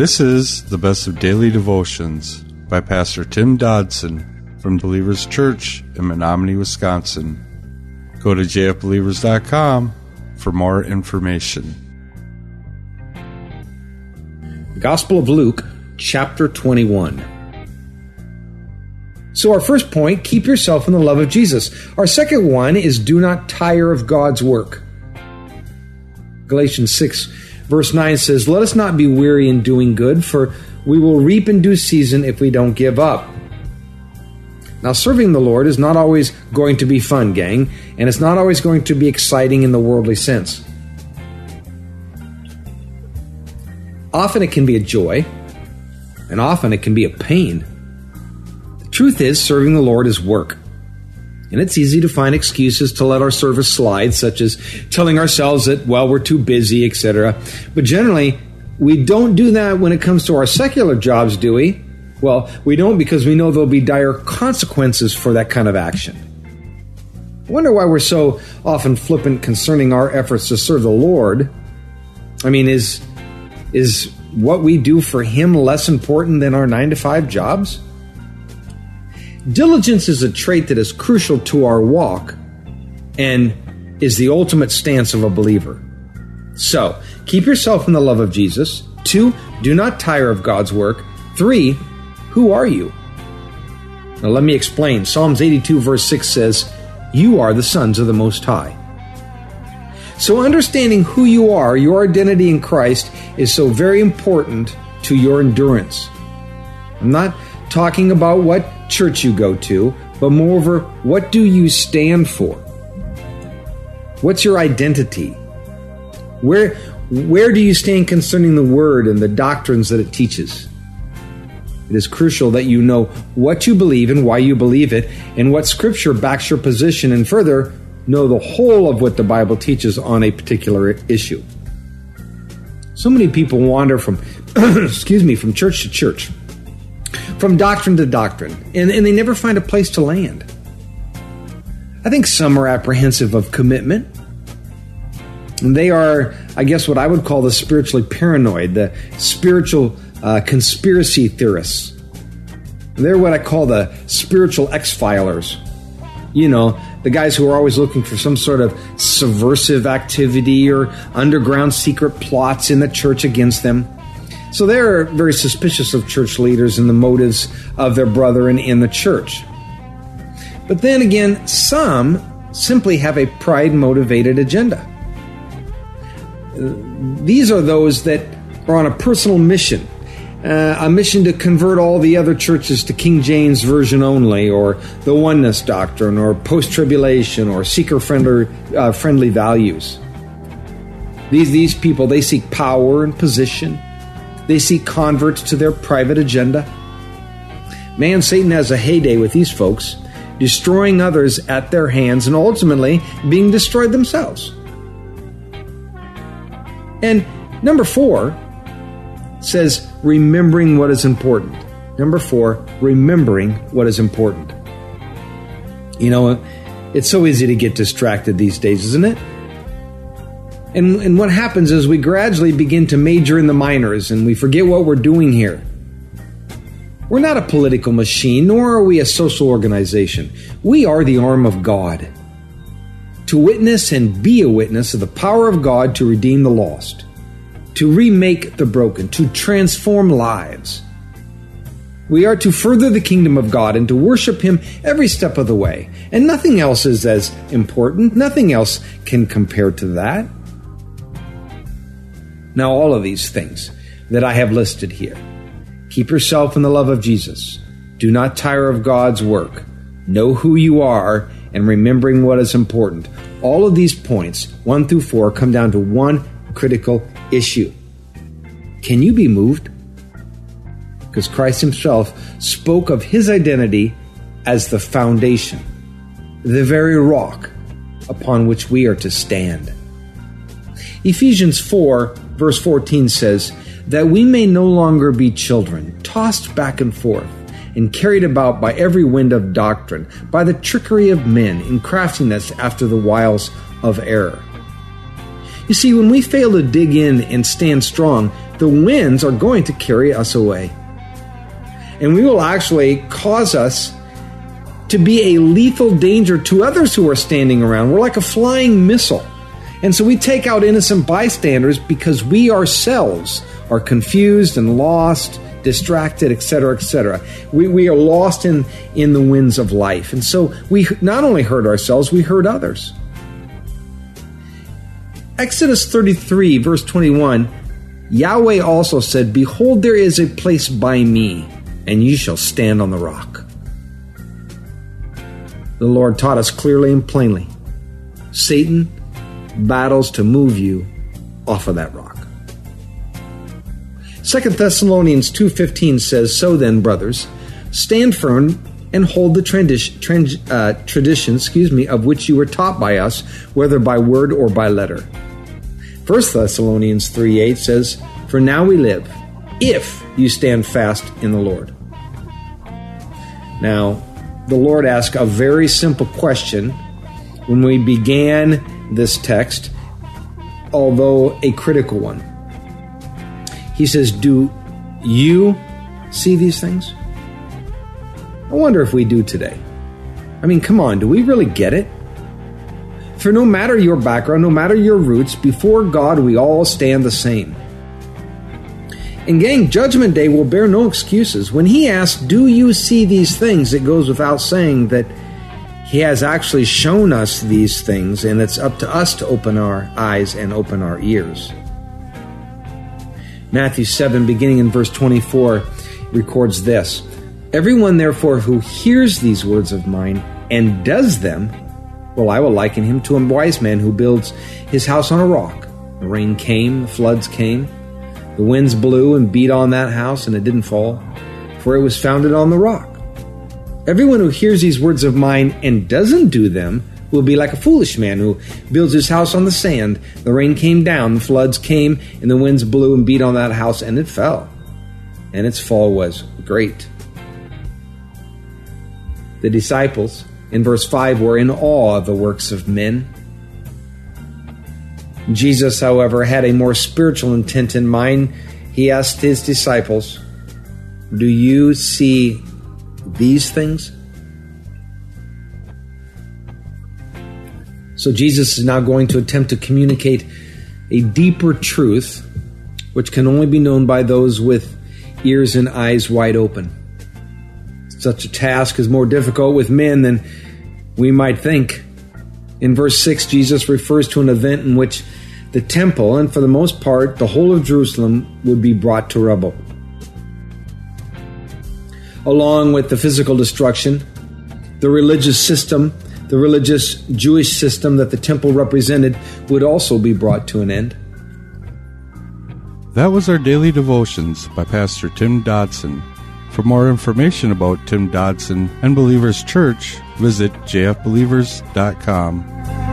This is the best of daily devotions by Pastor Tim Dodson from Believers Church in Menominee, Wisconsin. Go to jfbelievers.com for more information. The Gospel of Luke, chapter 21. So, our first point, keep yourself in the love of Jesus. Our second one is do not tire of God's work. Galatians 6, verse 9 says, Let us not be weary in doing good, for we will reap in due season if we don't give up. Now, serving the Lord is not always going to be fun, gang, and it's not always going to be exciting in the worldly sense. Often it can be a joy, and often it can be a pain. The truth is, serving the Lord is work. And it's easy to find excuses to let our service slide, such as telling ourselves that, well, we're too busy, etc. But generally, we don't do that when it comes to our secular jobs, do we? Well, we don't because we know there'll be dire consequences for that kind of action. I wonder why we're so often flippant concerning our efforts to serve the Lord. I mean, is is what we do for Him less important than our nine to five jobs? Diligence is a trait that is crucial to our walk and is the ultimate stance of a believer. So, keep yourself in the love of Jesus. Two, do not tire of God's work. Three, who are you? Now, let me explain. Psalms 82, verse 6 says, You are the sons of the Most High. So, understanding who you are, your identity in Christ, is so very important to your endurance. I'm not talking about what church you go to, but moreover, what do you stand for? What's your identity? Where, where do you stand concerning the Word and the doctrines that it teaches? It is crucial that you know what you believe and why you believe it, and what Scripture backs your position, and further, know the whole of what the Bible teaches on a particular issue. So many people wander from, excuse me, from church to church, from doctrine to doctrine, and, and they never find a place to land. I think some are apprehensive of commitment. And they are, I guess, what I would call the spiritually paranoid, the spiritual uh, conspiracy theorists. They're what I call the spiritual X filers. You know, the guys who are always looking for some sort of subversive activity or underground secret plots in the church against them. So they're very suspicious of church leaders and the motives of their brethren in the church. But then again, some simply have a pride motivated agenda. These are those that are on a personal mission uh, a mission to convert all the other churches to King James Version only, or the oneness doctrine, or post tribulation, or seeker friendly, uh, friendly values. These, these people, they seek power and position. They seek converts to their private agenda. Man, Satan has a heyday with these folks, destroying others at their hands and ultimately being destroyed themselves. And number four says, remembering what is important. Number four, remembering what is important. You know, it's so easy to get distracted these days, isn't it? And, and what happens is we gradually begin to major in the minors and we forget what we're doing here. We're not a political machine, nor are we a social organization. We are the arm of God to witness and be a witness of the power of God to redeem the lost to remake the broken, to transform lives. We are to further the kingdom of God and to worship Him every step of the way. And nothing else is as important, nothing else can compare to that. Now, all of these things that I have listed here keep yourself in the love of Jesus. Do not tire of God's work. Know who you are and remembering what is important. All of these points, one through four, come down to one critical issue. Can you be moved? Because Christ Himself spoke of His identity as the foundation, the very rock upon which we are to stand. Ephesians 4, verse 14 says, That we may no longer be children, tossed back and forth, and carried about by every wind of doctrine, by the trickery of men, in craftiness after the wiles of error you see, when we fail to dig in and stand strong, the winds are going to carry us away. And we will actually cause us to be a lethal danger to others who are standing around. We're like a flying missile. And so we take out innocent bystanders because we ourselves are confused and lost, distracted, etc., etc. We, we are lost in, in the winds of life. And so we not only hurt ourselves, we hurt others. Exodus 33, verse 21 Yahweh also said, Behold, there is a place by me, and ye shall stand on the rock. The Lord taught us clearly and plainly Satan battles to move you off of that rock. 2 Thessalonians 2:15 says, "So then, brothers, stand firm and hold the trans- uh, tradition, excuse me, of which you were taught by us, whether by word or by letter." 1 Thessalonians 3:8 says, "For now we live, if you stand fast in the Lord." Now, the Lord asked a very simple question when we began this text, although a critical one. He says, Do you see these things? I wonder if we do today. I mean, come on, do we really get it? For no matter your background, no matter your roots, before God we all stand the same. And gang, Judgment Day will bear no excuses. When he asks, Do you see these things? it goes without saying that he has actually shown us these things, and it's up to us to open our eyes and open our ears. Matthew 7, beginning in verse 24, records this Everyone, therefore, who hears these words of mine and does them, well, I will liken him to a wise man who builds his house on a rock. The rain came, the floods came, the winds blew and beat on that house, and it didn't fall, for it was founded on the rock. Everyone who hears these words of mine and doesn't do them will be like a foolish man who builds his house on the sand. The rain came down, the floods came, and the winds blew and beat on that house, and it fell. And its fall was great. The disciples, in verse 5, were in awe of the works of men. Jesus, however, had a more spiritual intent in mind. He asked his disciples, Do you see these things? So Jesus is now going to attempt to communicate a deeper truth, which can only be known by those with ears and eyes wide open. Such a task is more difficult with men than we might think. In verse 6, Jesus refers to an event in which the temple, and for the most part, the whole of Jerusalem, would be brought to rubble along with the physical destruction, the religious system, the religious Jewish system that the temple represented would also be brought to an end. That was our daily devotions by Pastor Tim Dodson. For more information about Tim Dodson and Believers Church, visit jfbelievers.com.